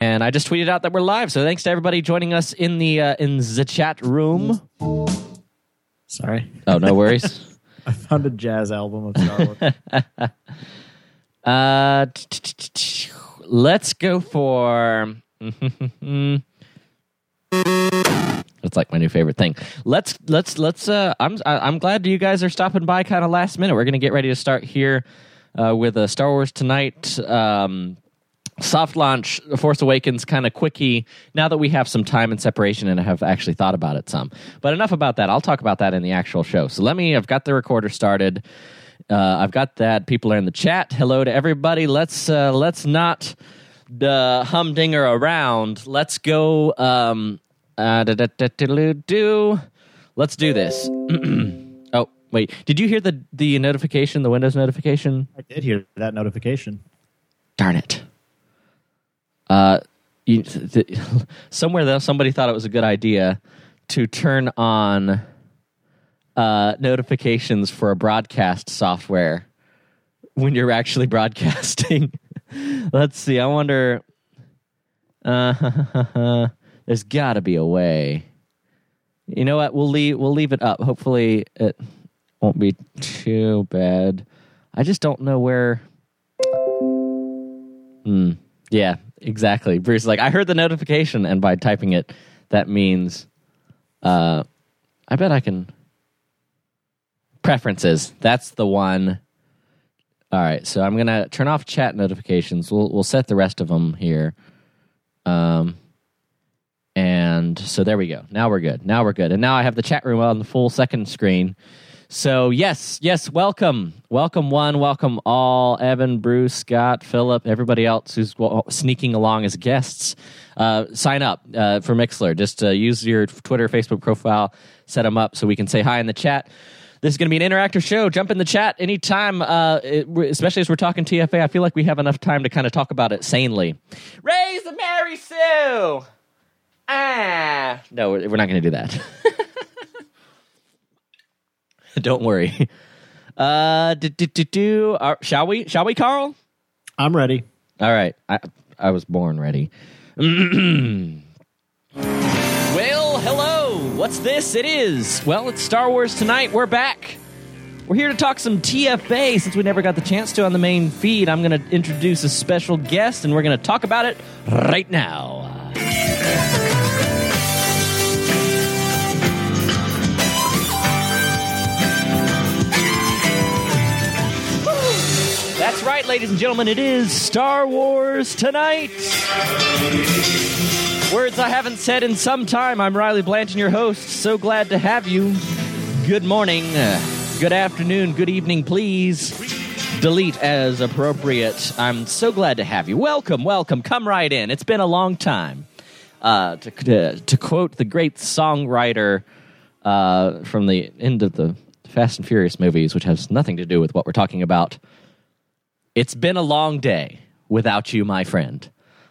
And I just tweeted out that we're live. So thanks to everybody joining us in the uh, in the chat room. Sorry. Oh, no worries. I found a jazz album of Star Wars. uh, let's go for. That's like my new favorite thing. Let's let's let's. Uh, I'm I'm glad you guys are stopping by kind of last minute. We're gonna get ready to start here uh, with a Star Wars tonight. Um, soft launch force awakens kind of quickie now that we have some time and separation and have actually thought about it some. But enough about that. I'll talk about that in the actual show. So let me i've got the recorder started. Uh, i've got that. People are in the chat. Hello to everybody. Let's uh, let's not the humdinger around. Let's go um uh, do let's do this. Oh wait. Did you hear the the notification the windows notification? I did hear that notification. darn it uh, you, somewhere though, somebody thought it was a good idea to turn on uh, notifications for a broadcast software when you're actually broadcasting. Let's see. I wonder. Uh, there's got to be a way. You know what? We'll leave. We'll leave it up. Hopefully, it won't be too bad. I just don't know where. Hmm. Yeah, exactly. Bruce is like, I heard the notification, and by typing it, that means, uh, I bet I can. Preferences. That's the one. All right, so I'm gonna turn off chat notifications. We'll we'll set the rest of them here. Um, and so there we go. Now we're good. Now we're good. And now I have the chat room on the full second screen. So yes, yes, welcome, welcome one, welcome all, Evan, Bruce, Scott, Philip, everybody else who's sneaking along as guests. Uh, sign up uh, for Mixlr. Just uh, use your Twitter, Facebook profile, set them up so we can say hi in the chat. This is going to be an interactive show. Jump in the chat anytime, uh, it, especially as we're talking TFA. I feel like we have enough time to kind of talk about it sanely. Raise the Mary Sue. Ah, no, we're we're not going to do that. Don't worry. Uh, do, do, do, do. Uh, shall we? Shall we, Carl? I'm ready. All right. I I was born ready. well, hello. What's this? It is. Well, it's Star Wars tonight. We're back. We're here to talk some TFA since we never got the chance to on the main feed. I'm going to introduce a special guest and we're going to talk about it right now. Ladies and gentlemen. It is Star Wars tonight. Words I haven't said in some time. I'm Riley Blanton, your host. So glad to have you. Good morning, uh, good afternoon, good evening, please. Delete as appropriate. I'm so glad to have you. Welcome, welcome. Come right in. It's been a long time. Uh, to, to, to quote the great songwriter uh, from the end of the Fast and Furious movies, which has nothing to do with what we're talking about. It's been a long day without you, my friend.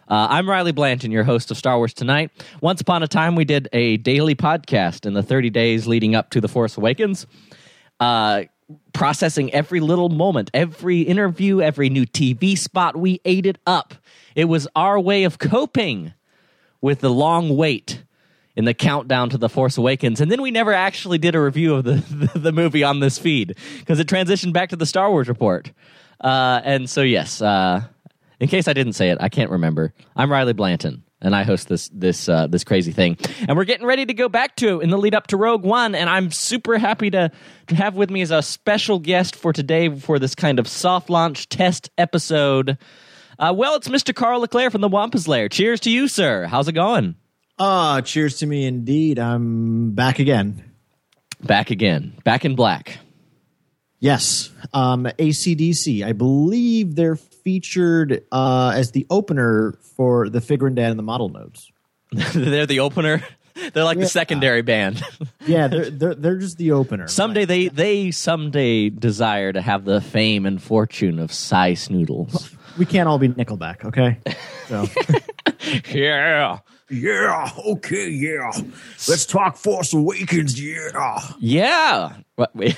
Uh, I'm Riley Blanton, your host of Star Wars Tonight. Once upon a time, we did a daily podcast in the 30 days leading up to The Force Awakens, uh, processing every little moment, every interview, every new TV spot. We ate it up. It was our way of coping with the long wait in the countdown to The Force Awakens. And then we never actually did a review of the, the, the movie on this feed because it transitioned back to the Star Wars report. Uh, and so, yes, uh, in case I didn't say it, I can't remember. I'm Riley Blanton, and I host this this uh, this crazy thing. And we're getting ready to go back to in the lead up to Rogue One, and I'm super happy to, to have with me as a special guest for today for this kind of soft launch test episode. Uh, well, it's Mr. Carl Leclerc from the Wampa's Lair. Cheers to you, sir. How's it going? Ah, cheers to me indeed. I'm back again. Back again. Back in black. Yes. Um, ACDC. I believe they're featured uh, as the opener for the Figure and Dan and the Model Notes. They're the opener. They're like Yeah. the secondary band. Yeah, they're, they're, they're just the opener. someday they they someday desire to have the fame and fortune of Sy Snootles. We can't all be Nickelback, okay? So, yeah. Yeah, okay, yeah. Let's talk Force Awakens, yeah. Yeah. What, wait.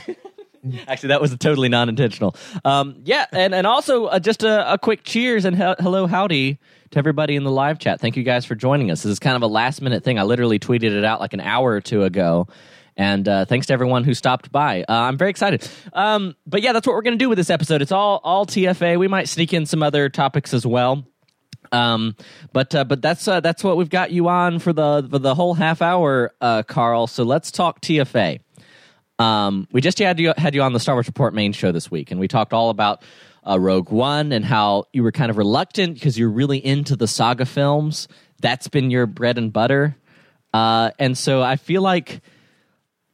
Actually, that was totally non-intentional. Um, yeah, and and also uh, just a, a quick cheers and he- hello, howdy to everybody in the live chat. Thank you guys for joining us. This is kind of a last minute thing. I literally tweeted it out like an hour or two ago. And uh, thanks to everyone who stopped by. Uh, I'm very excited. Um, but yeah, that's what we're going to do with this episode. It's all all TFA. We might sneak in some other topics as well. Um, but uh, but that's uh, that's what we've got you on for the for the whole half hour, uh, Carl. So let's talk TFA. Um, we just had you had you on the Star Wars Report main show this week, and we talked all about uh, Rogue One and how you were kind of reluctant because you're really into the saga films. That's been your bread and butter, uh, and so I feel like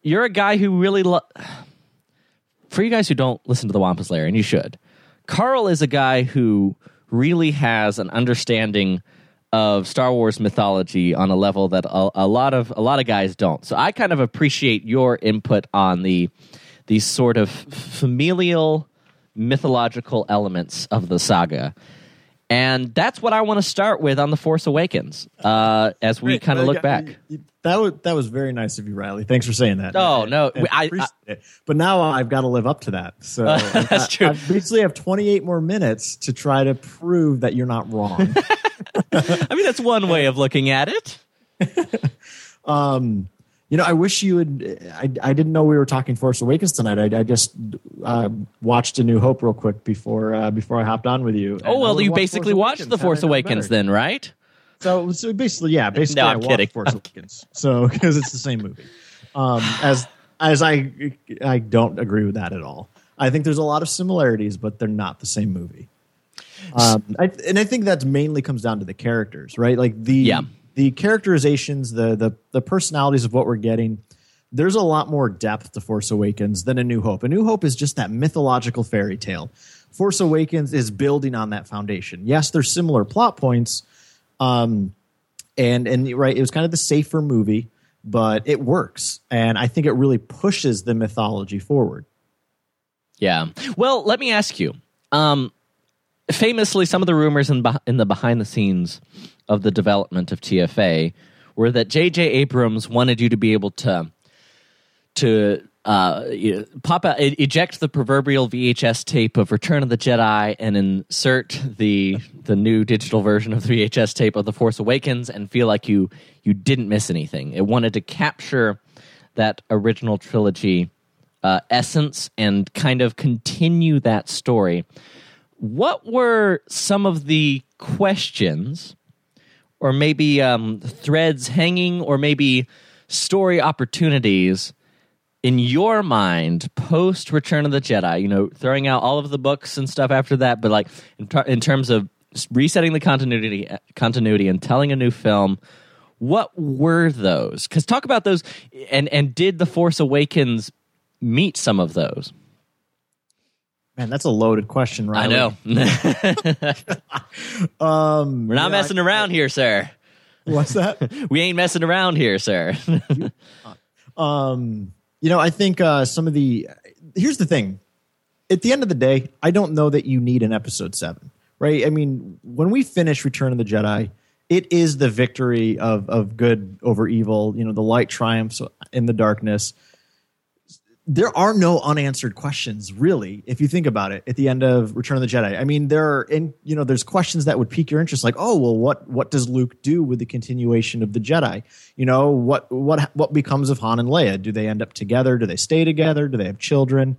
you're a guy who really. Lo- For you guys who don't listen to the Wampa's Lair, and you should, Carl is a guy who really has an understanding of Star Wars mythology on a level that a, a, lot of a lot of guys don't. So I kind of appreciate your input on the these sort of familial mythological elements of the saga. And that's what I want to start with on The Force Awakens uh, as we kind of look back. That was, that was very nice of you, Riley. Thanks for saying that. Oh, no. I, I, but now I've got to live up to that. So that's I, true. I basically have 28 more minutes to try to prove that you're not wrong. I mean, that's one way of looking at it. um, you know, I wish you would. I, I didn't know we were talking Force Awakens tonight. I, I just uh, watched A New Hope real quick before uh, before I hopped on with you. Oh well, you basically watched The Force Awakens then, right? So, so basically, yeah, basically, no, I'm I kidding. Force Awakens. So because it's the same movie. Um, as as I I don't agree with that at all. I think there's a lot of similarities, but they're not the same movie. Um, I, and I think that mainly comes down to the characters, right? Like the yeah the characterizations, the the the personalities of what we're getting. There's a lot more depth to Force Awakens than A New Hope. A New Hope is just that mythological fairy tale. Force Awakens is building on that foundation. Yes, there's similar plot points, um, and and right, it was kind of the safer movie, but it works, and I think it really pushes the mythology forward. Yeah. Well, let me ask you. Um, famously, some of the rumors in, in the behind the scenes of the development of TFA were that J.J. Abrams wanted you to be able to to uh, pop out, eject the proverbial VHS tape of Return of the Jedi and insert the the new digital version of the VHS tape of The Force Awakens and feel like you you didn't miss anything. It wanted to capture that original trilogy uh, essence and kind of continue that story. What were some of the questions or maybe um, threads hanging, or maybe story opportunities in your mind post Return of the Jedi? You know, throwing out all of the books and stuff after that, but like in, in terms of resetting the continuity, continuity and telling a new film. What were those? Because talk about those, and and did the Force Awakens meet some of those? Man, that's a loaded question, right? I know. um, We're not yeah, messing around here, sir. What's that? we ain't messing around here, sir. um, you know, I think uh, some of the here's the thing. At the end of the day, I don't know that you need an episode seven, right? I mean, when we finish Return of the Jedi, it is the victory of of good over evil. You know, the light triumphs in the darkness there are no unanswered questions really if you think about it at the end of return of the jedi. I mean there are in you know there's questions that would pique your interest like oh well what what does luke do with the continuation of the jedi? You know what what what becomes of han and leia? Do they end up together? Do they stay together? Do they have children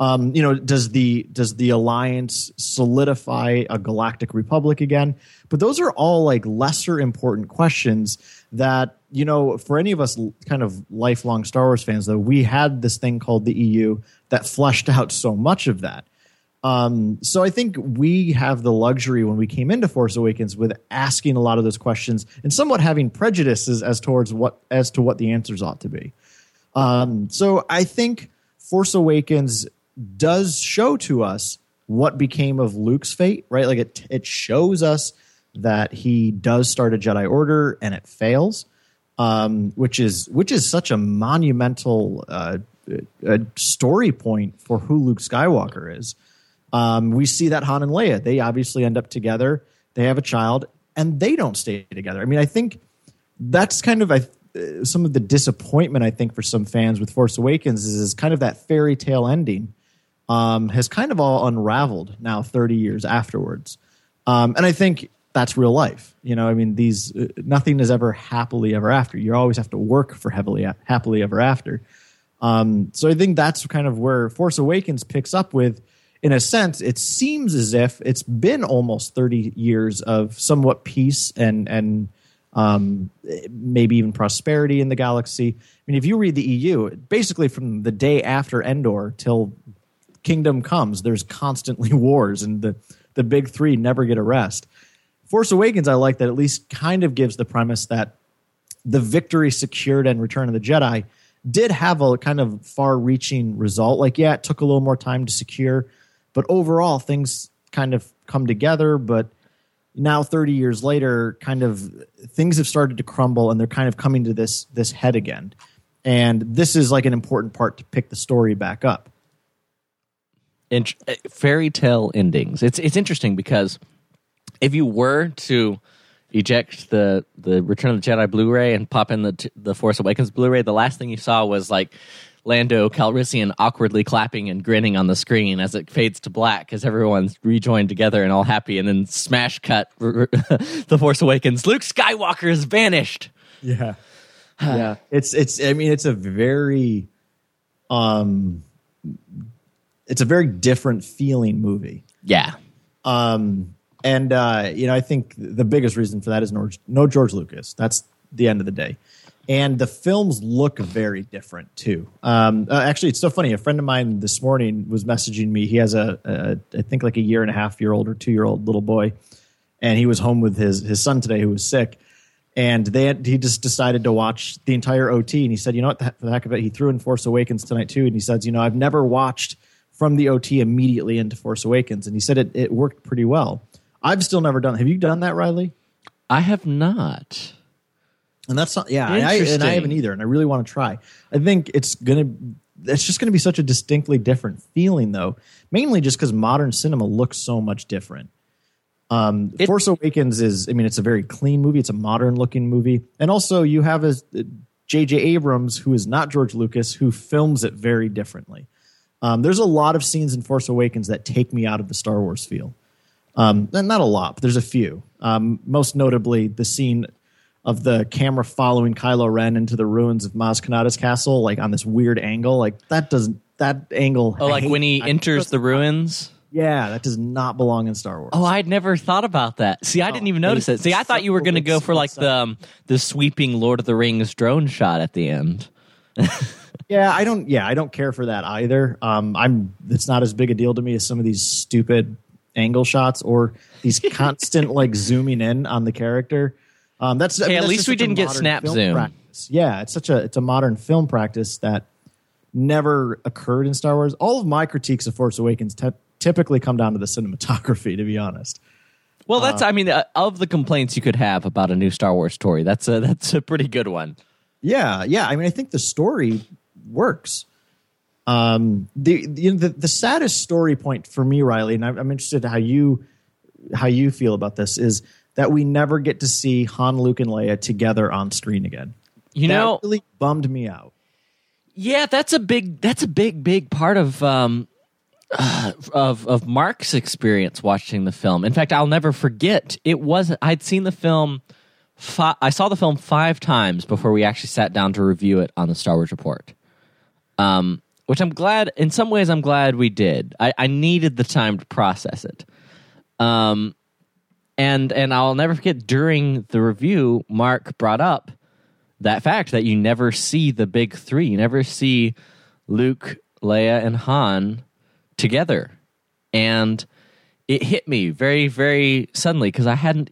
um, you know, does the does the alliance solidify a galactic republic again? But those are all like lesser important questions that you know, for any of us kind of lifelong Star Wars fans, though, we had this thing called the EU that fleshed out so much of that. Um, so I think we have the luxury when we came into Force Awakens with asking a lot of those questions and somewhat having prejudices as towards what as to what the answers ought to be. Um, so I think Force Awakens does show to us what became of Luke's fate, right? Like it it shows us that he does start a Jedi Order and it fails, um, which is which is such a monumental uh, a story point for who Luke Skywalker is. Um, we see that Han and Leia they obviously end up together. They have a child, and they don't stay together. I mean, I think that's kind of I, some of the disappointment I think for some fans with Force Awakens is, is kind of that fairy tale ending um, has kind of all unraveled now 30 years afterwards. Um, and I think that's real life. You know, I mean, these uh, nothing is ever happily ever after. You always have to work for heavily happily ever after. Um, so I think that's kind of where Force Awakens picks up with. In a sense, it seems as if it's been almost 30 years of somewhat peace and and um, maybe even prosperity in the galaxy. I mean, if you read the EU, basically from the day after Endor till Kingdom comes, there's constantly wars, and the the big three never get a rest. Force Awakens, I like that at least kind of gives the premise that the victory secured and Return of the Jedi did have a kind of far reaching result. Like, yeah, it took a little more time to secure, but overall things kind of come together. But now 30 years later, kind of things have started to crumble and they're kind of coming to this this head again. And this is like an important part to pick the story back up. Int- uh, fairy tale endings. It's it's interesting because if you were to eject the the Return of the Jedi Blu-ray and pop in the the Force Awakens Blu-ray, the last thing you saw was like Lando Calrissian awkwardly clapping and grinning on the screen as it fades to black as everyone's rejoined together and all happy, and then smash cut the Force Awakens. Luke Skywalker has vanished. Yeah, yeah. It's it's. I mean, it's a very, um, it's a very different feeling movie. Yeah. Um, and uh, you know, I think the biggest reason for that is no, no George Lucas. That's the end of the day. And the films look very different too. Um, uh, actually, it's so funny. A friend of mine this morning was messaging me. He has a, a I think like a year and a half year old or two year old little boy, and he was home with his his son today who was sick. And they had, he just decided to watch the entire OT. And he said, you know what, for the heck of it, he threw in Force Awakens tonight too. And he says, you know, I've never watched from the OT immediately into Force Awakens. And he said it, it worked pretty well. I've still never done. Have you done that, Riley? I have not. And that's not, yeah, I, and I haven't either. And I really want to try. I think it's gonna, it's just gonna be such a distinctly different feeling, though. Mainly just because modern cinema looks so much different. Um, it, Force Awakens is, I mean, it's a very clean movie. It's a modern looking movie, and also you have a J.J. Abrams, who is not George Lucas, who films it very differently. Um, there's a lot of scenes in Force Awakens that take me out of the Star Wars feel. Um, not a lot, but there's a few. Um, most notably, the scene of the camera following Kylo Ren into the ruins of Maz Kanata's castle, like on this weird angle. Like that doesn't that angle. Oh, like when he I enters the ruins. Yeah, that does not belong in Star Wars. Oh, I'd never thought about that. See, I oh, didn't even notice it. See, I thought you were going to go for like the um, the sweeping Lord of the Rings drone shot at the end. yeah, I don't. Yeah, I don't care for that either. Um, I'm. It's not as big a deal to me as some of these stupid angle shots or these constant like zooming in on the character. Um, that's, hey, I mean, at that's least we didn't get snap zoom. Practice. Yeah, it's such a it's a modern film practice that never occurred in Star Wars. All of my critiques of Force Awakens te- typically come down to the cinematography, to be honest. Well, that's uh, I mean, uh, of the complaints you could have about a new Star Wars story, that's a that's a pretty good one. Yeah, yeah. I mean, I think the story works. Um, the, the the, the saddest story point for me, Riley, and I'm, I'm interested how you how you feel about this is that we never get to see Han, Luke, and Leia together on screen again. You that know, really bummed me out. Yeah, that's a big that's a big big part of um, uh, of of Mark's experience watching the film. In fact, I'll never forget. It wasn't. I'd seen the film. Fi- I saw the film five times before we actually sat down to review it on the Star Wars Report. Um, which I'm glad. In some ways, I'm glad we did. I, I needed the time to process it. Um, and and I'll never forget during the review, Mark brought up that fact that you never see the big three. You never see Luke, Leia, and Han together, and it hit me very very suddenly because I hadn't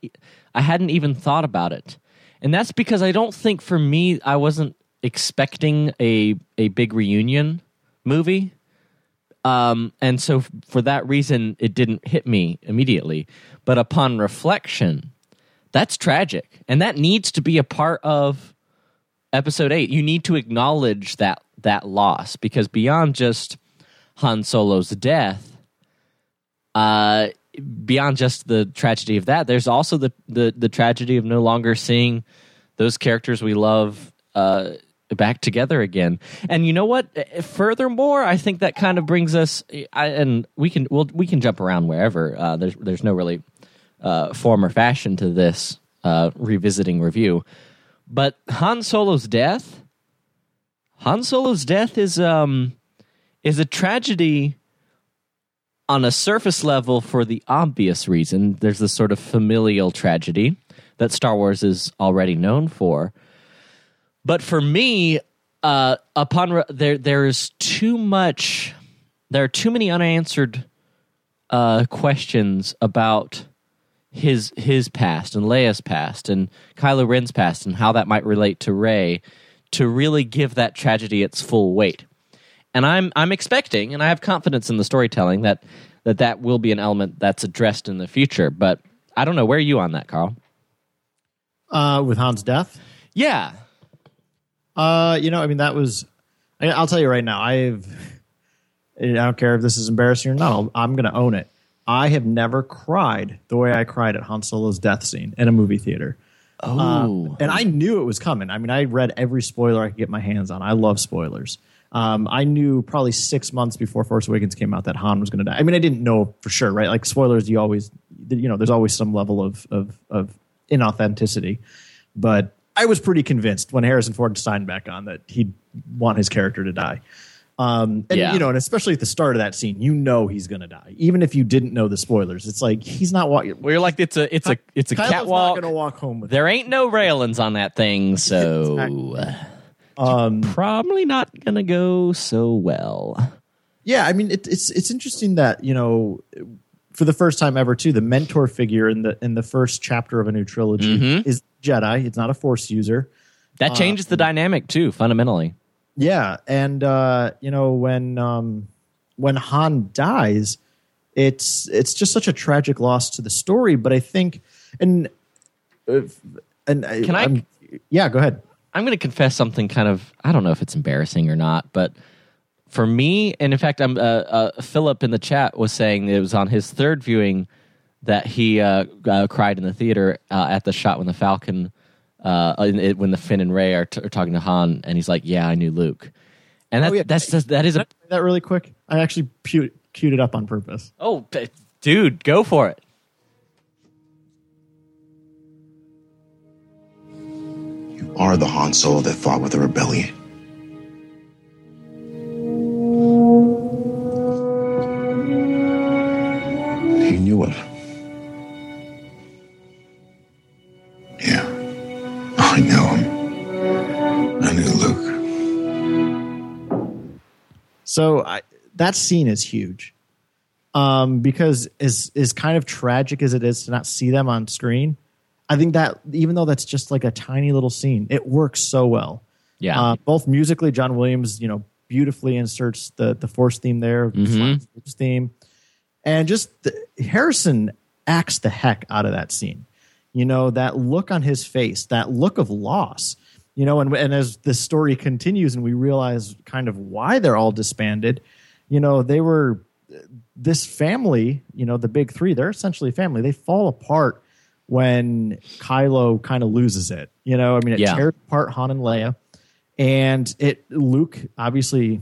I hadn't even thought about it, and that's because I don't think for me I wasn't expecting a a big reunion movie. Um, and so for that reason, it didn't hit me immediately. But upon reflection, that's tragic. And that needs to be a part of episode eight. You need to acknowledge that that loss because beyond just Han Solo's death, uh, beyond just the tragedy of that, there's also the, the, the tragedy of no longer seeing those characters we love uh, back together again. And you know what? Furthermore, I think that kind of brings us, I, and we can we'll, we can jump around wherever. Uh, there's there's no really uh, form or fashion to this uh, revisiting review. But Han Solo's death, Han Solo's death is um is a tragedy on a surface level for the obvious reason. There's this sort of familial tragedy that Star Wars is already known for. But for me, uh, upon re- there, there is too much. There are too many unanswered uh, questions about his his past and Leia's past and Kylo Ren's past and how that might relate to Rey to really give that tragedy its full weight. And I'm I'm expecting and I have confidence in the storytelling that that that will be an element that's addressed in the future. But I don't know where are you on that, Carl? Uh, with Han's death, Yeah, uh, you know, I mean, that was. I, I'll tell you right now. I've. I don't care if this is embarrassing or not. I'll, I'm going to own it. I have never cried the way I cried at Han Solo's death scene in a movie theater. Oh, Um, and I knew it was coming. I mean, I read every spoiler I could get my hands on. I love spoilers. Um, I knew probably six months before Force Awakens came out that Han was going to die. I mean, I didn't know for sure, right? Like spoilers, you always, you know, there's always some level of of, of inauthenticity. But I was pretty convinced when Harrison Ford signed back on that he'd want his character to die. Um, and Yeah. you know, and especially at the start of that scene, you know he's going to die, even if you didn't know the spoilers. It's like he's not walking. well, you're like it's a it's a it's a Kylo's not catwalk. going to walk home with. There ain't no railings on that thing, so Um, probably not gonna go so well. Yeah, I mean it, it's it's interesting that you know for the first time ever too the mentor figure in the in the first chapter of a new trilogy Mm-hmm. is Jedi. It's not a Force user. That changes the dynamic too, fundamentally. Yeah, and uh, you know when um, when Han dies, it's it's just such a tragic loss to the story. But I think and uh, and Can I- I'm- yeah, go ahead. I'm going to confess something kind of I don't know if it's embarrassing or not, but for me, and in fact, I'm uh, uh, Philip in the chat was saying it was on his third viewing that he uh, uh, cried in the theater uh, at the shot when the Falcon, uh, in it, when the Finn and Rey are, t- are talking to Han, and he's like, "Yeah, I knew Luke," and that, Oh, yeah. that's just, that is a That really quick. I actually pu- queued it up on purpose. oh, dude, go for it. You are the Han Solo that fought with the rebellion. He knew it. So I, that scene is huge, um, because as as kind of tragic as it is to not see them on screen, I think that even though that's just like a tiny little scene, it works so well. Yeah. Uh, both musically, John Williams, you know, beautifully inserts the the Force theme there, Mm-hmm. Force theme, and just the, Harrison acts the heck out of that scene. You know that look on his face, that look of loss. You know, and and as the story continues, and we realize kind of why they're all disbanded. You know, they were this family. You know, the big three. They're essentially a family. They fall apart when Kylo kind of loses it. You know, I mean, it Yeah. tears apart Han and Leia and it Luke obviously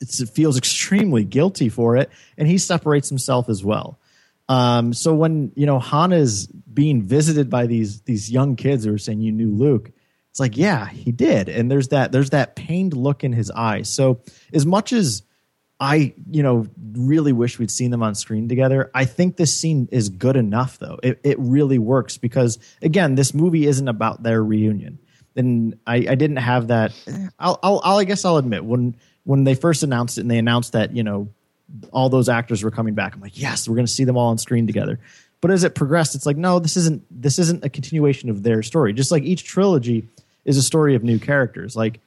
it's, it feels extremely guilty for it, and he separates himself as well. Um, so when you know Han is being visited by these these young kids who are saying you knew Luke, it's like yeah he did, and there's that there's that pained look in his eyes. So as much as I, you know, really wish we'd seen them on screen together. I think this scene is good enough, though. It, it really works because, again, this movie isn't about their reunion. And I, I didn't have that. I'll, I'll, I'll, I guess I'll admit when when they first announced it and they announced that you know all those actors were coming back, I'm like, yes, we're going to see them all on screen together. But as it progressed, it's like, no, this isn't this isn't a continuation of their story. Just like each trilogy is a story of new characters. Like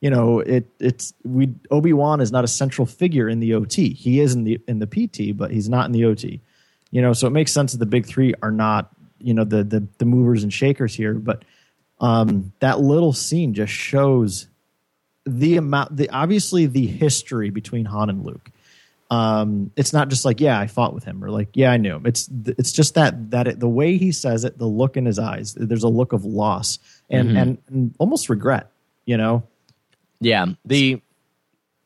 you know it it's we obi-wan is not a central figure in the ot he is in the in the pt but he's not in the ot you know so it makes sense that the big three are not you know the the, the movers and shakers here but um that little scene just shows the amount the obviously the history between han and luke. Um it's not just like yeah i fought with him or like yeah i knew him. It's it's just that that it, the way he says it the look in his eyes there's a look of loss and and, and almost regret you know Yeah, the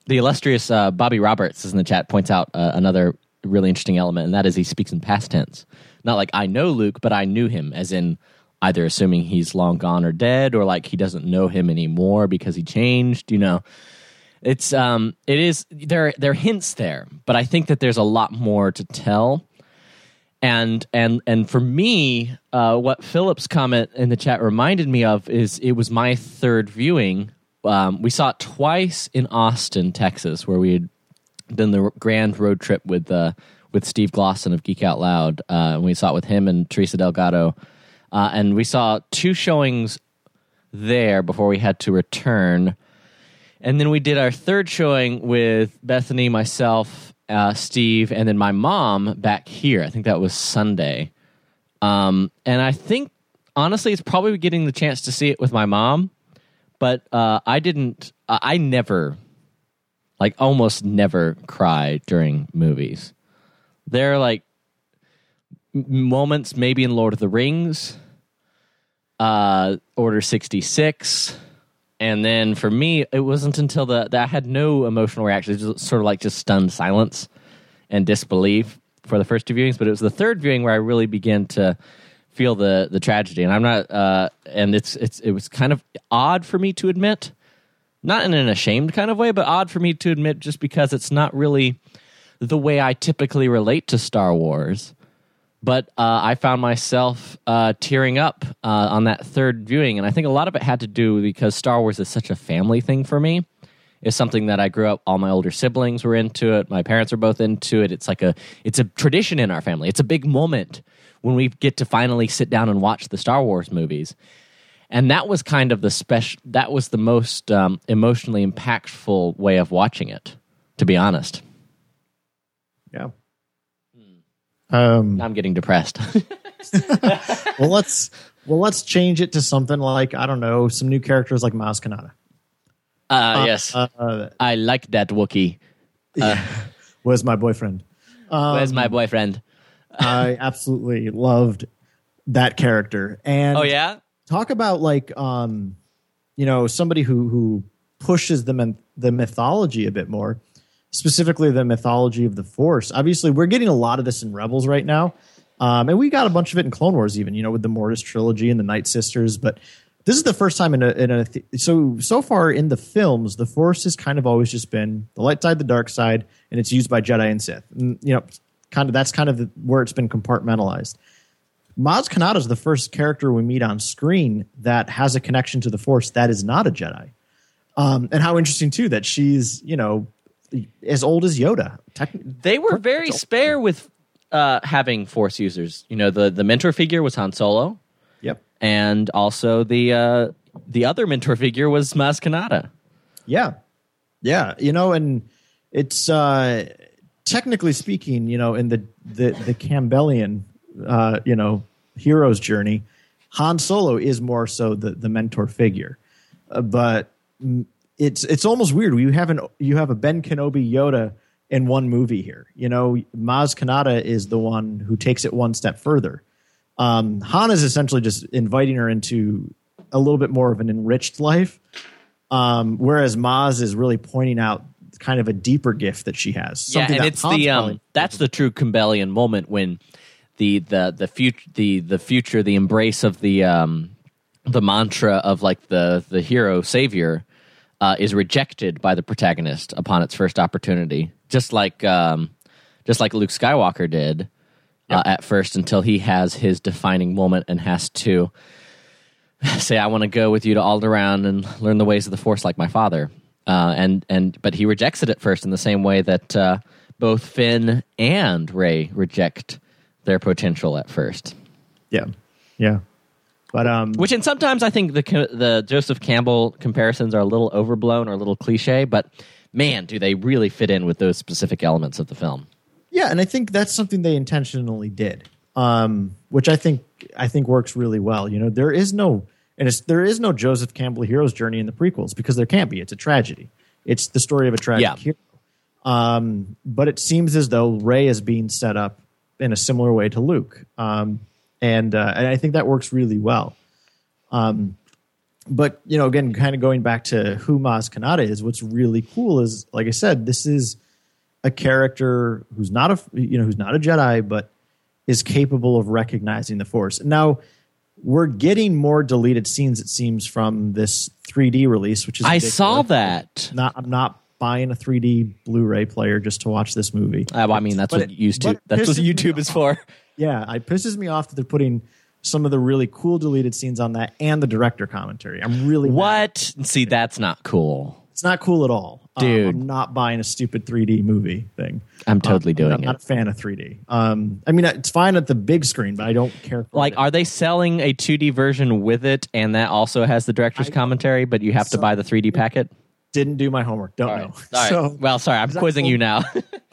the illustrious uh, Bobby Roberts is in the chat points out uh, another really interesting element, and that is he speaks in past tense. Not like I know Luke, but I knew him, as in either assuming he's long gone or dead, or like he doesn't know him anymore because he changed. You know, it's um, it is there. There are hints there, but I think that there's a lot more to tell. And and and for me, uh, what Philip's comment in the chat reminded me of is it was my third viewing. Um, we saw it twice in Austin, Texas, where we had done the grand road trip with uh, with Steve Glosson of Geek Out Loud. Uh, and we saw it with him and Teresa Delgado, uh, and we saw two showings there before we had to return. And then we did our third showing with Bethany, myself, uh, Steve, and then my mom back here. I think that was Sunday. Um, and I think honestly, it's probably getting the chance to see it with my mom. But uh, I didn't. I never, like, almost never cry during movies. There are like moments, maybe in Lord of the Rings, uh, Order sixty six and then for me, it wasn't until the that I had no emotional reaction, It just sort of like just stunned silence and disbelief for the first two viewings. But it was the third viewing where I really began to feel the the tragedy, and I'm not, uh, and it's it's it was kind of odd for me to admit, not in an ashamed kind of way, but odd for me to admit, just because it's not really the way I typically relate to Star Wars but uh, I found myself uh, tearing up uh, on that third viewing, and I think a lot of it had to do because Star Wars is such a family thing for me. It's something that I grew up. All my older siblings were into it. My parents are both into it. It's like a it's a tradition in our family. It's a big moment when we get to finally sit down and watch the Star Wars movies. And that was kind of the special. That was the most um, emotionally impactful way of watching it, to be honest. Yeah. Um, I'm getting depressed. well, let's well let's change it to something like I don't know some new characters like Maz Kanata. Uh, yes, Uh, I like that Wookiee. Where's my boyfriend. Where's my boyfriend? I absolutely loved that character. And Oh yeah, talk about like um, you know somebody who who pushes the the mythology a bit more, specifically the mythology of the Force. Obviously, we're getting a lot of this in Rebels right now, um, and we got a bunch of it in Clone Wars, even you know with the Mortis trilogy and the Night Sisters. But this is the first time in a, in a th- so so far in the films, the Force has kind of always just been the light side, the dark side, and it's used by Jedi and Sith. And, you know, kind of that's kind of the, where it's been compartmentalized. Maz Kanata is the first character we meet on screen that has a connection to the Force that is not a Jedi. Um, and how interesting too that she's you know as old as Yoda. They were very spare with uh, having Force users. You know, the the mentor figure was Han Solo, Yep. and also the uh, the other mentor figure was Maz Kanata. Yeah. Yeah. You know, and it's uh, technically speaking, you know, in the the the Campbellian, uh, you know, hero's journey, Han Solo is more so the the mentor figure, uh, but it's it's almost weird. You have an you have a Ben Kenobi Yoda in one movie here. You know, Maz Kanata is the one who takes it one step further. Um, Han is essentially just inviting her into a little bit more of an enriched life, um, whereas Maz is really pointing out kind of a deeper gift that she has. Yeah, and that it's Han's the um, that's the true Campbellian moment when the the the future the the future the embrace of the um the mantra of like the the hero savior uh, is rejected by the protagonist upon its first opportunity, just like um just like Luke Skywalker did uh, at first until he has his defining moment and has to say, "I want to go with you to Alderaan and learn the ways of the Force like my father." Uh, and and but he rejects it at first in the same way that uh, both Finn and Rey reject their potential at first. yeah, yeah. But um, Which and sometimes I think the the Joseph Campbell comparisons are a little overblown or a little cliche, but man, do they really fit in with those specific elements of the film? Yeah, and I think that's something they intentionally did, um, which I think I think works really well. You know, there is no and it's, there is no Joseph Campbell hero's journey in the prequels because there can't be. It's a tragedy. It's the story of a tragic Yeah. hero. Um, but it seems as though Rey is being set up in a similar way to Luke, um, and uh, and I think that works really well. Um, but you know, again, kind of going back to who Maz Kanata is, what's really cool is, like I said, this is a character who's not a you know who's not a Jedi, but is capable of recognizing the Force. Now we're getting more deleted scenes. It seems from this 3D release, which is I ridiculous. saw that. Not I'm not buying a 3D Blu-ray player just to watch this movie. Uh, well, I mean, that's But what it- YouTube. That's what YouTube is for. Yeah, it pisses me off that they're putting some of the really cool deleted scenes on that and the director commentary. I'm really mad. What? See, that's not cool. It's not cool at all, Um, Dude. I'm not buying a stupid 3D movie thing. I'm totally Um, doing I'm not it. a fan of 3D. Um, I mean, it's fine at the big screen, but I don't care. Like, it. are they selling a 2D version with it, and that also has the director's commentary, but you have to buy the 3D packet? Didn't do my homework. Don't All know. right. All right. So well, sorry, I'm that quizzing cool? you now.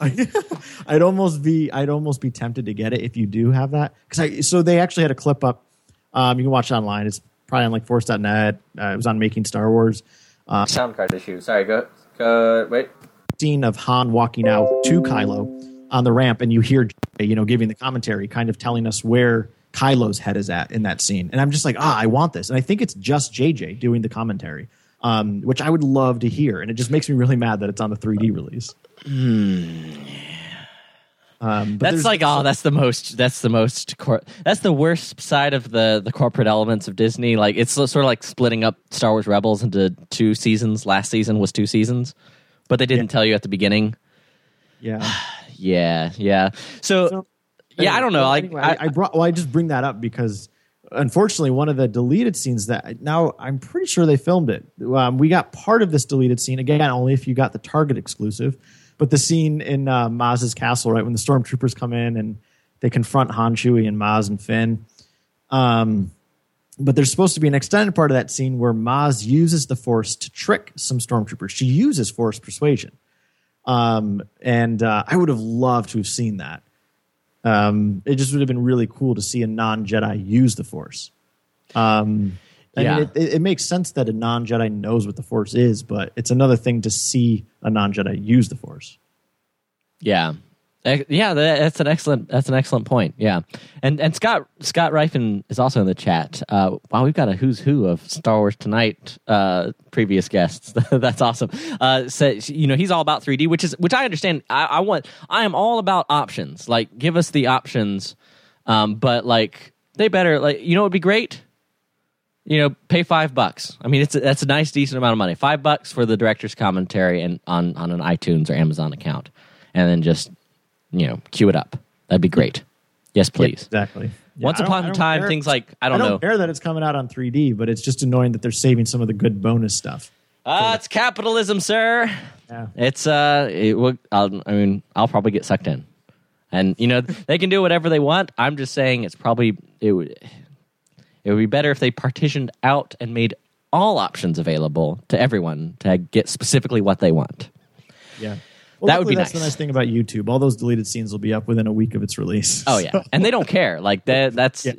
I'd almost be I'd almost be tempted to get it if you do have that because I so they actually had a clip up. Um, you can watch it online. It's probably on like Force.net. Uh, it was on Making Star Wars. Sound card issue. Sorry, go. Go. Wait. Scene of Han walking out to Kylo on the ramp, and you hear you know giving the commentary, kind of telling us where Kylo's head is at in that scene. And I'm just like, ah, I want this. And I think it's just JJ doing the commentary, um, which I would love to hear. And it just makes me really mad that it's on the 3D release. Um, but That's like oh, that's the most. That's the most. Cor- that's the worst side of the the corporate elements of Disney. Like it's sort of like splitting up Star Wars Rebels into two seasons. Last season was two seasons, but they didn't tell you at the beginning. yeah. Yeah, yeah. So, So, yeah, I don't know. Like anyway, I, I, I brought. Well, I just bring that up because unfortunately, one of the deleted scenes that now I'm pretty sure they filmed it. Um, we got part of this deleted scene again, only if you got the Target exclusive. But the scene in uh, Maz's castle, right when the stormtroopers come in and they confront Han, Chewie, and Maz and Finn. Um, but there's supposed to be an extended part of that scene where Maz uses the Force to trick some stormtroopers. She uses Force persuasion. Um, and uh, I would have loved to have seen that. Um, it just would have been really cool to see a non Jedi use the Force. Um, I Yeah. mean, it, it, it makes sense that a non Jedi knows what the Force is, but it's another thing to see a non Jedi use the Force. Yeah. Yeah, that's an excellent. That's an excellent point. Yeah, and and Scott Scott Rifen is also in the chat. Uh, wow, we've got a who's who of Star Wars tonight. Uh, previous guests. that's awesome. Uh, says you know he's all about 3D, which is which I understand. I, I want. I am all about options. Like, give us the options, um, but like they better like you know it would be great. You know, pay five bucks. I mean, it's a, that's a nice, decent amount of money. Five bucks for the director's commentary and on on an iTunes or Amazon account, and then just you know queue it up. That'd be great. Yes, please. Exactly. Yeah, Once upon a time, care- things like I don't, I don't know. care that it's coming out on 3D, but it's just annoying that they're saving some of the good bonus stuff. Ah, it's capitalism, sir. Yeah. It's uh, it, will- I'll, I mean, I'll probably get sucked in, and you know they can do whatever they want. I'm just saying it's probably it would it would be better if they partitioned out and made all options available to everyone to get specifically what they want. Yeah. Well, That would be that's the nice. nice thing about YouTube. All those deleted scenes will be up within a week of its release. Oh yeah, and they don't care. Like that. That's Yeah.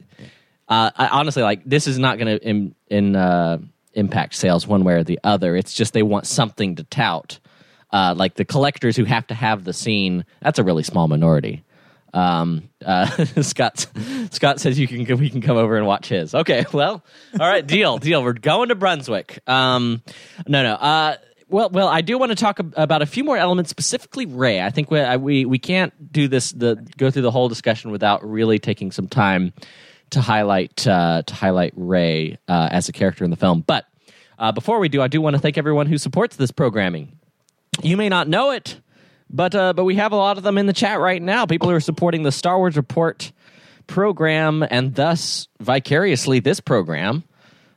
uh, I, honestly like this is not going to in, in uh, impact sales one way or the other. It's just they want something to tout. Uh, like the collectors who have to have the scene. That's a really small minority. Um, uh, Scott Scott says you can we can come over and watch his. Okay, well, all right, deal, deal. We're going to Brunswick. Um, no, no. Uh, well, well, I do want to talk about a few more elements, specifically Rey. I think we we we can't do this the go through the whole discussion without really taking some time to highlight uh, to highlight Rey uh, as a character in the film. But uh, before we do, I do want to thank everyone who supports this programming. You may not know it, but uh, but we have a lot of them in the chat right now. People who are supporting the Star Wars Report program and thus vicariously this program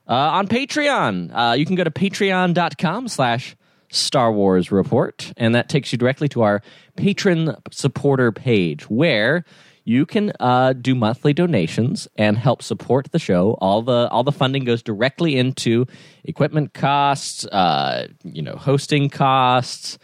uh, on Patreon. Uh, you can go to patreon.com slash Star Wars Report, and that takes you directly to our patron supporter page where you can uh, do monthly donations and help support the show. All the all the funding goes directly into equipment costs, uh, you know, hosting costs,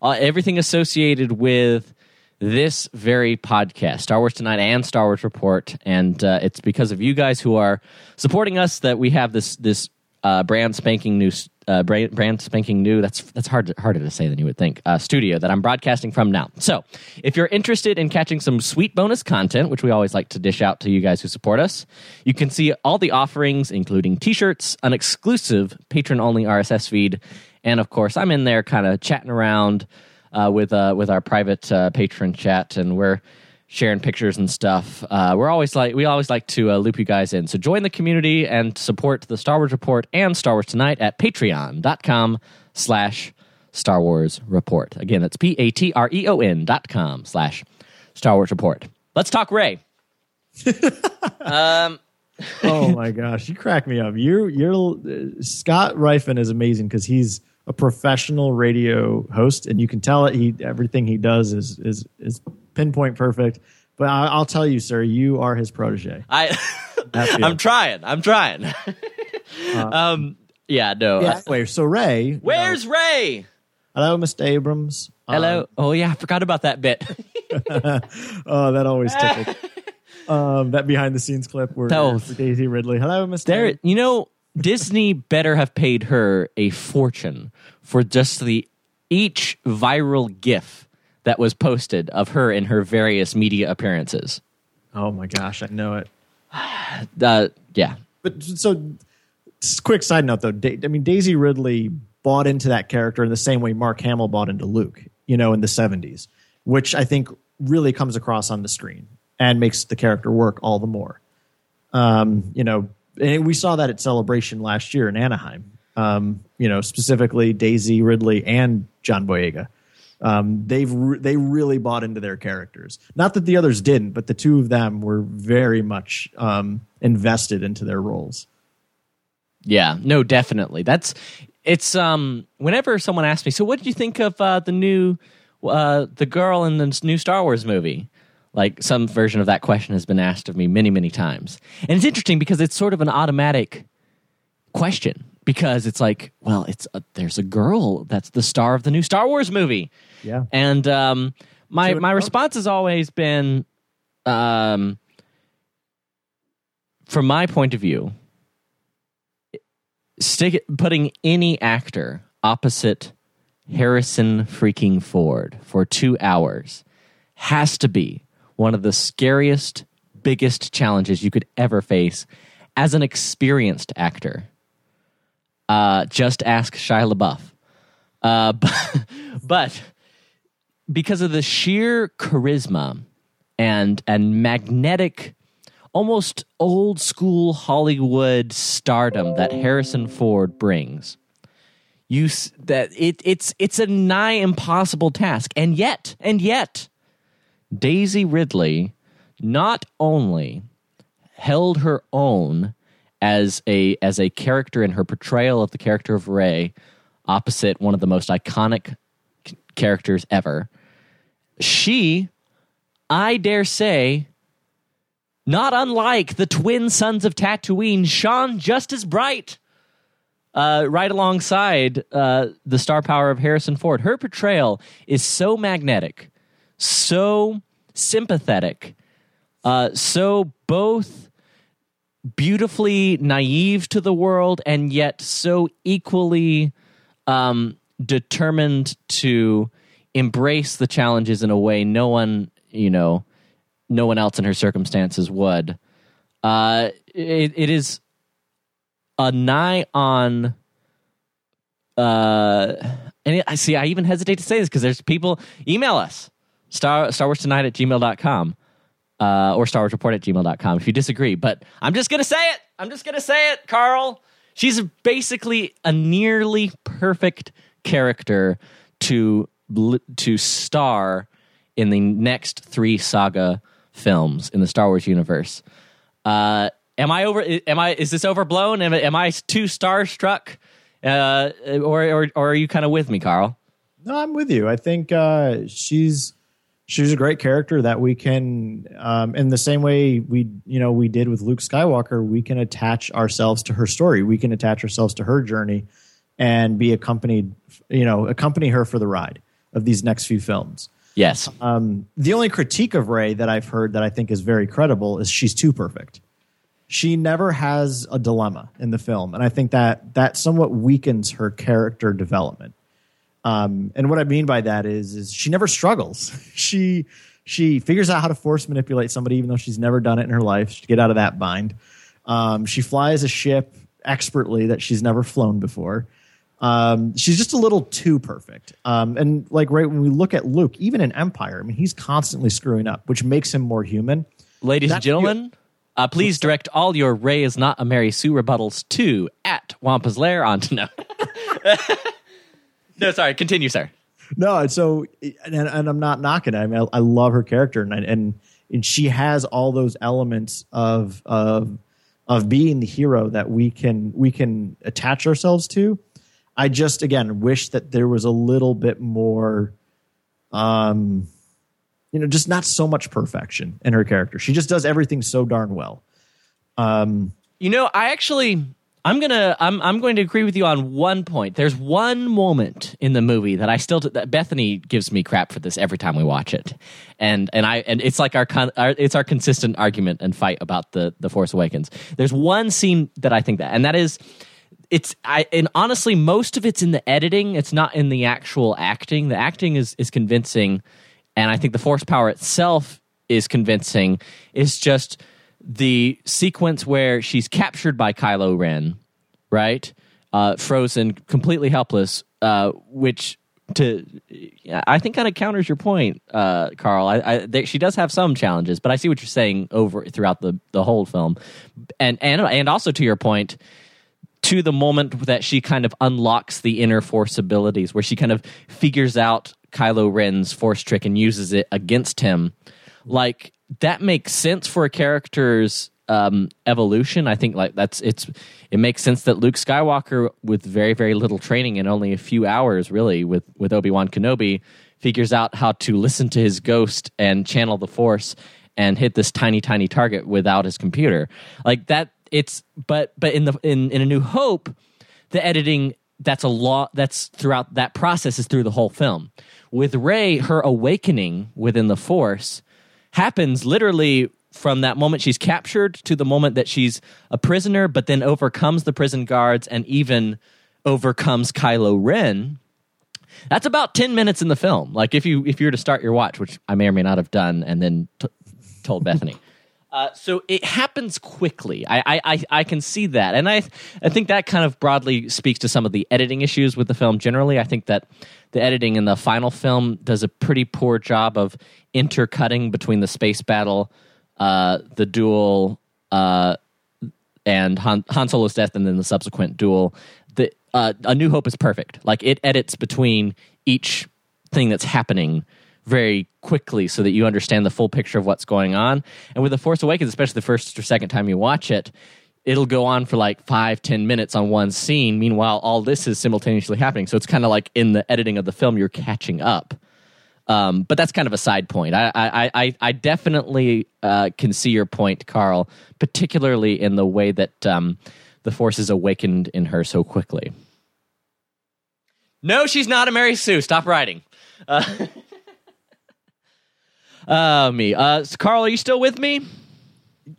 uh, everything associated with this very podcast, Star Wars Tonight and Star Wars Report, and uh, it's because of you guys who are supporting us that we have this this uh, brand spanking new uh, brand, brand spanking new. That's that's hard to, harder to say than you would think. Uh, studio that I'm broadcasting from now. So, if you're interested in catching some sweet bonus content, which we always like to dish out to you guys who support us, you can see all the offerings, including T-shirts, an exclusive patron only RSS feed, and of course, I'm in there kind of chatting around uh, with uh, with our private uh, patron chat, and we're sharing pictures and stuff. Uh, we're always like we always like to uh, loop you guys in. So join the community and support the Star Wars Report and Star Wars Tonight at patreon.com slash Star Wars Report. Again, that's P A T R E O N dot com slash Star Wars Report. Let's talk Rey. um oh my gosh, you crack me up. You, you're uh, Scott Rifen is amazing because he's a professional radio host, and you can tell it. He everything he does is is is pinpoint perfect. But I, I'll tell you, sir, you are his protege. I, I'm trying. I'm trying. um yeah, no. Yeah, uh, anyway, so Rey, you where's Rey? hello, Mr. Abrams. Hello. Um, oh yeah, I forgot about that bit. oh, that always tickled. um, that behind the scenes clip where Oh. Daisy Ridley. Hello, Mr. there you know, Disney better have paid her a fortune for just the each viral gif that was posted of her in her various media appearances. Oh my gosh, I know it. Uh, yeah. But so, quick side note though. Da- I mean, Daisy Ridley bought into that character in the same way Mark Hamill bought into Luke. You know, in the '70s, which I think really comes across on the screen and makes the character work all the more. Um, you know, and we saw that at Celebration last year in Anaheim. Um, you know, specifically Daisy Ridley and John Boyega. Um, they've re- they really bought into their characters. Not that the others didn't, but the two of them were very much um, invested into their roles. Yeah, no, definitely. That's it's um whenever someone asks me, so what did you think of uh the new uh the girl in the new Star Wars movie? Like some version of that question has been asked of me many, many times. And it's interesting because it's sort of an automatic question because it's like, well, it's a, there's a girl that's the star of the new Star Wars movie. Yeah. And um my So- my response has always been um from my point of view, stick putting any actor opposite Harrison freaking Ford for two hours has to be one of the scariest, biggest challenges you could ever face as an experienced actor. Uh, just ask Shia LaBeouf. Uh, but, but because of the sheer charisma and and magnetic almost old school Hollywood stardom that Harrison Ford brings. You that it it's it's a nigh impossible task, and yet and yet, Daisy Ridley not only held her own as a as a character in her portrayal of the character of Rey, opposite one of the most iconic c- characters ever. She, I dare say, not unlike the twin sons of Tatooine, shone just as bright. Uh, right alongside uh, the star power of Harrison Ford. Her portrayal is so magnetic, so sympathetic, uh, so both beautifully naive to the world and yet so equally um, determined to embrace the challenges in a way no one, you know, no one else in her circumstances would. Uh, it, it is a nigh on. Uh, and I see. I even hesitate to say this because there's people email us star Star Wars Tonight at gmail.com uh, or Star Wars Report at gmail.com if you disagree. But I'm just gonna say it. I'm just gonna say it, Carl. She's basically a nearly perfect character to to star in the next three saga films in the Star Wars universe. Uh, am I over? Am I? Is this overblown? Am, am I too starstruck? Uh, or, or or are you kind of with me, Carl? No, I'm with you. I think uh, she's she's a great character that we can, um, in the same way we you know we did with Luke Skywalker, we can attach ourselves to her story. We can attach ourselves to her journey and be accompanied, you know, accompany her for the ride of these next few films. Yes. Um, the only critique of Rey that I've heard that I think is very credible is she's too perfect. She never has a dilemma in the film, and I think that that somewhat weakens her character development. Um, and what I mean by that is, is she never struggles. She she figures out how to force manipulate somebody, even though she's never done it in her life. To get out of that bind, um, she flies a ship expertly that she's never flown before. Um, she's just a little too perfect. Um, and like right when we look at Luke, even in Empire, I mean, he's constantly screwing up, which makes him more human. Ladies and gentlemen, uh, please direct all your Rey is not a Mary Sue rebuttals to at Wampa's Lair on to no. no, sorry. Continue, sir. No, and so and, and I'm not knocking it. I mean, I, I love her character, and, and and she has all those elements of of of being the hero that we can we can attach ourselves to. I just again wish that there was a little bit more, um, you know, just not so much perfection in her character. She just does everything so darn well. Um, You know, I actually I'm gonna I'm I'm going to agree with you on one point. There's one moment in the movie that I still that Bethany gives me crap for this every time we watch it, and and I and it's like our, con, our it's our consistent argument and fight about the the Force Awakens. There's one scene that I think that, and that is. It's I and honestly, most of it's in the editing. It's not in the actual acting. The acting is is convincing, and I think the force power itself is convincing. It's just the sequence where she's captured by Kylo Ren, right? Uh, frozen, completely helpless, uh, which to I think kind of counters your point, uh, Carl. I, I there, she does have some challenges, but I see what you're saying over throughout the the whole film, and and and also to your point, to the moment that she kind of unlocks the inner force abilities, where she kind of figures out Kylo Ren's force trick and uses it against him. Like that makes sense for a character's um, evolution. I think like that's it's it makes sense that Luke Skywalker, with very very little training and only a few hours, really with with Obi Wan Kenobi, figures out how to listen to his ghost and channel the Force and hit this tiny tiny target without his computer. Like that it's but but in the in in a new hope the editing that's a lot that's throughout that process is through the whole film with Rey her awakening within the force happens literally from that moment she's captured to the moment that she's a prisoner but then overcomes the prison guards and even overcomes kylo ren. That's about 10 minutes in the film. Like if you if you were to start your watch which i may or may not have done and then t- told bethany uh, so it happens quickly. I, I, I, can see that, and I I think that kind of broadly speaks to some of the editing issues with the film. Generally, I think that the editing in the final film does a pretty poor job of intercutting between the space battle, uh, the duel, uh, and Han, Han Solo's death, and then the subsequent duel. The uh, A New Hope is perfect. Like it edits between each thing that's happening very quickly so that you understand the full picture of what's going on. And with The Force Awakens, especially the first or second time you watch it, it'll go on for like five, ten minutes on one scene. Meanwhile, all this is simultaneously happening. So it's kind of like in the editing of the film, you're catching up. Um, but that's kind of a side point. I I I, I definitely uh, can see your point, Carl, particularly in the way that um, the Force is awakened in her so quickly. No, she's not a Mary Sue. Stop writing. Uh, uh, me. Uh, so Carl, are you still with me?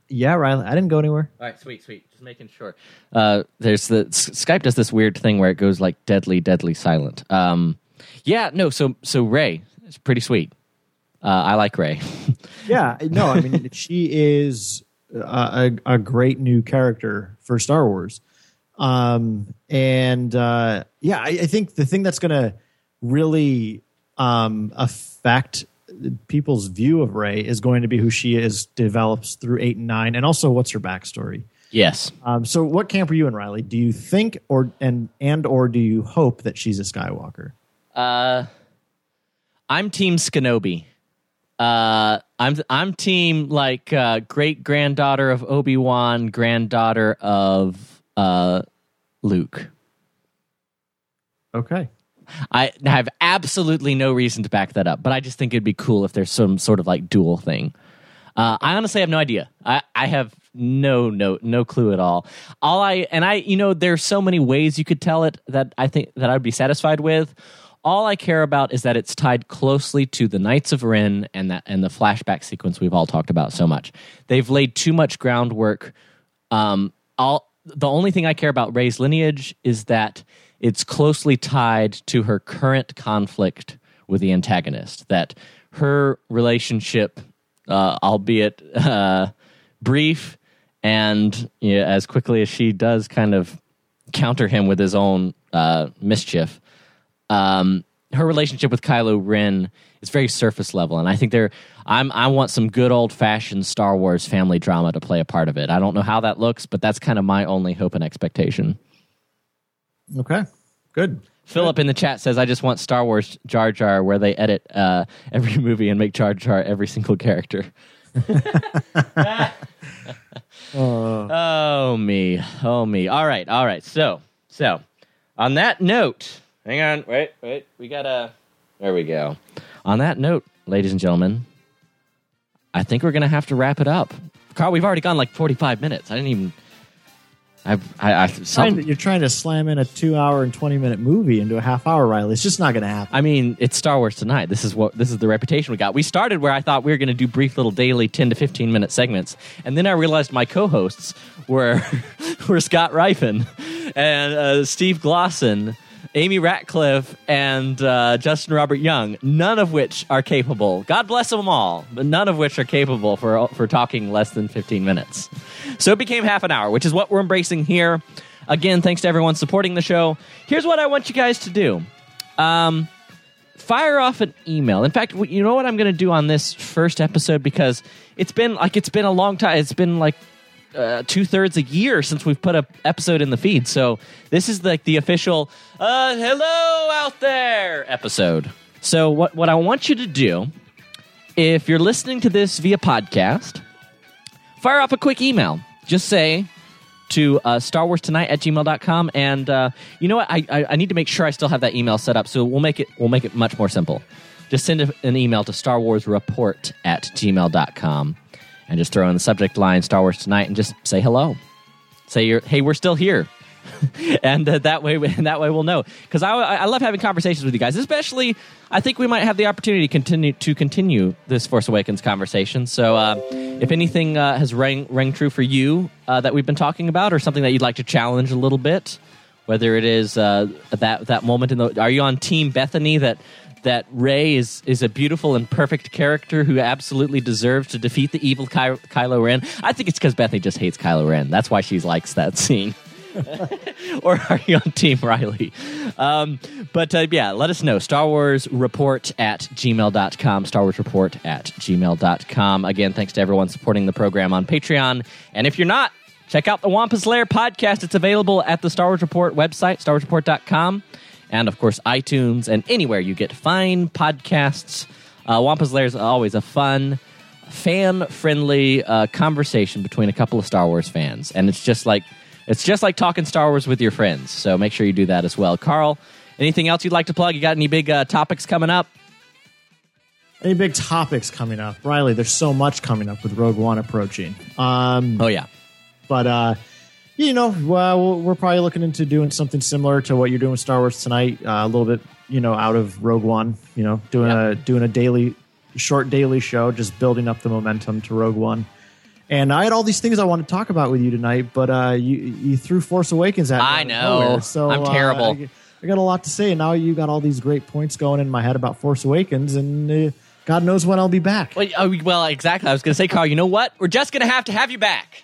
yeah, Riley, I didn't go anywhere. All right, sweet, sweet. Just making sure. Uh, there's the S- Skype does this weird thing where it goes like deadly, deadly silent. Um, yeah, no. So, so Rey, it's pretty sweet. Uh, I like Rey. Yeah, no, I mean she is a, a, a great new character for Star Wars, um, and uh, yeah, I, I think the thing that's going to really um, affect people's view of Rey is going to be who she is develops through eight and nine, and also what's her backstory. yes. Um, so, what camp are you in, Riley? Do you think, or and and or do you hope that she's a Skywalker? Uh, I'm Team Skenobi. Uh, I'm I'm Team like uh, great granddaughter of Obi Wan, granddaughter of uh, Luke. Okay. I have absolutely no reason to back that up, but I just think it'd be cool if there's some sort of like dual thing. Uh, I honestly have no idea. I, I have no no no clue at all. All I and I you know there's so many ways you could tell it that I think that I'd be satisfied with. All I care about is that it's tied closely to the Knights of Ren and that and the flashback sequence we've all talked about so much. They've laid too much groundwork. Um, all the only thing I care about Rey's lineage is that it's closely tied to her current conflict with the antagonist. That her relationship, uh, albeit uh, brief, and you know, as quickly as she does kind of counter him with his own uh, mischief. Um, her relationship with Kylo Ren is very surface level, and I think there. I'm I want some good old fashioned Star Wars family drama to play a part of it. I don't know how that looks, but that's kind of my only hope and expectation. Okay, good. Philip in the chat says, "I just want Star Wars Jar Jar, where they edit uh, every movie and make Jar Jar every single character." oh me, oh me. All right, all right. So, so on that note, hang on, wait, wait. We gotta. There we go. On that note, ladies and gentlemen, I think we're gonna have to wrap it up. Carl, we've already gone like forty-five minutes. I didn't even. I, I, I Trying some, to- you're trying to slam in a two hour and 20 minute movie into a half hour, Riley. It's just not going to happen. I mean, it's Star Wars tonight. This is what this is the reputation we got. We started where I thought we were going to do brief little daily 10 to 15 minute segments, and then I realized my co-hosts were were Scott Rifen and uh, Steve Glosson, Amy Ratcliffe, and uh, Justin Robert Young. None of which are capable. God bless them all, but none of which are capable for for talking less than 15 minutes. So it became half an hour, which is what we're embracing here. Again, thanks to everyone supporting the show. Here's what I want you guys to do um, fire off an email. In fact, you know what I'm going to do on this first episode because it's been like it's been a long time. It's been like uh, two thirds a year since we've put an episode in the feed. So this is like the official uh, "Hello out there" episode. So what what I want you to do, if you're listening to this via podcast, fire off a quick email. Just say to uh, Star Wars Tonight at gmail.com. And uh, you know what? I, I, I need to make sure I still have that email set up. So we'll make it we'll make it much more simple. Just send a, an email to Star Wars Report at gmail.com and just throw in the subject line Star Wars Tonight and just say hello. Say you're hey, we're still here. and uh, that way, that way we'll know. Because I, I love having conversations with you guys. Especially, I think we might have the opportunity to continue to continue this Force Awakens conversation. So, uh, if anything uh, has rang rang true for you uh, that we've been talking about, or something that you'd like to challenge a little bit, whether it is uh, that that moment in the, are you on Team Bethany that? That Rey is is a beautiful and perfect character who absolutely deserves to defeat the evil Ky- Kylo Ren. I think it's because Bethany just hates Kylo Ren. That's why she likes that scene or are you on Team Riley? Um, but uh, yeah, let us know. Star Wars Report at gmail.com. Star Wars Report at gmail.com. Again, thanks to everyone supporting the program on Patreon. And if you're not, check out the Wampa's Lair podcast. It's available at the Star Wars Report website, starwarsreport.com. And of course, iTunes and anywhere you get fine podcasts. Uh, Wampa's Lair is always a fun, fan friendly uh, conversation between a couple of Star Wars fans. And it's just like it's just like talking Star Wars with your friends. So make sure you do that as well. Carl, anything else you'd like to plug? You got any big uh, topics coming up? Any big topics coming up? Riley, there's so much coming up with Rogue One approaching. Um, Oh yeah. but uh, you know, well, we're probably looking into doing something similar to what you're doing with Star Wars tonight. Uh, a little bit, you know, out of Rogue One. You know, doing Yeah. a doing a daily, short daily show, just building up the momentum to Rogue One. And I had all these things I want to talk about with you tonight, but uh, you you threw Force Awakens at me. I know. nowhere. So I'm uh, terrible. I, I got a lot to say, and now you got all these great points going in my head about Force Awakens, and uh, God knows when I'll be back. Well, oh, well, exactly. I was going to say, Carl. You know what? We're just going to have to have you back.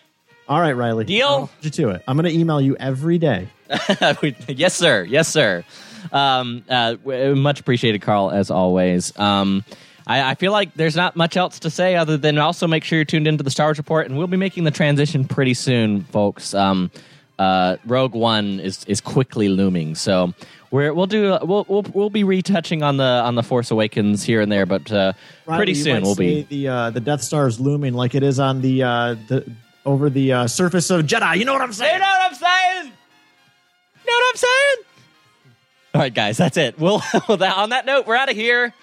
All right, Riley. Deal? You to it. I'm going to email you every day. yes, sir. Yes, sir. Um, uh, much appreciated, Carl, as always. Um, I, I feel like there's not much else to say other than also make sure you're tuned into the Star Wars Report, and we'll be making the transition pretty soon, folks. Um, uh, Rogue One is is quickly looming, so we're, we'll do we'll, we'll we'll be retouching on the on the Force Awakens here and there, but uh, Riley, pretty soon we'll be the uh, the Death Star is looming like it is on the uh, the over the uh, surface of Jedi. You know what I'm saying? You saying? know what I'm saying? You know what I'm saying? All right, guys, that's it. We'll, on that note, we're out of here.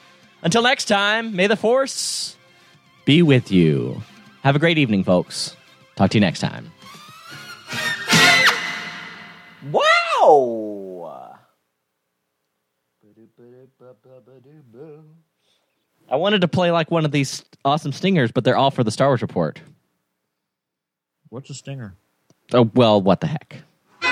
Until next time, may the Force be with you. Have a great evening, folks. Talk to you next time. Wow! I wanted to play like one of these awesome stingers, but they're all for the Star Wars report. What's a stinger? Oh, well, what the heck? That's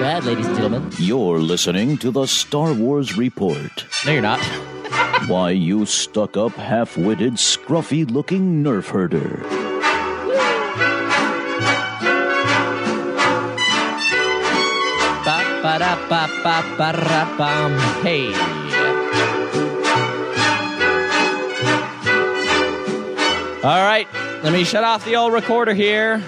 bad, ladies and gentlemen. You're listening to the Star Wars Report. No, you're not. Why, you stuck up, half witted, scruffy looking nerf herder. Hey. All right, let me shut off the old recorder here.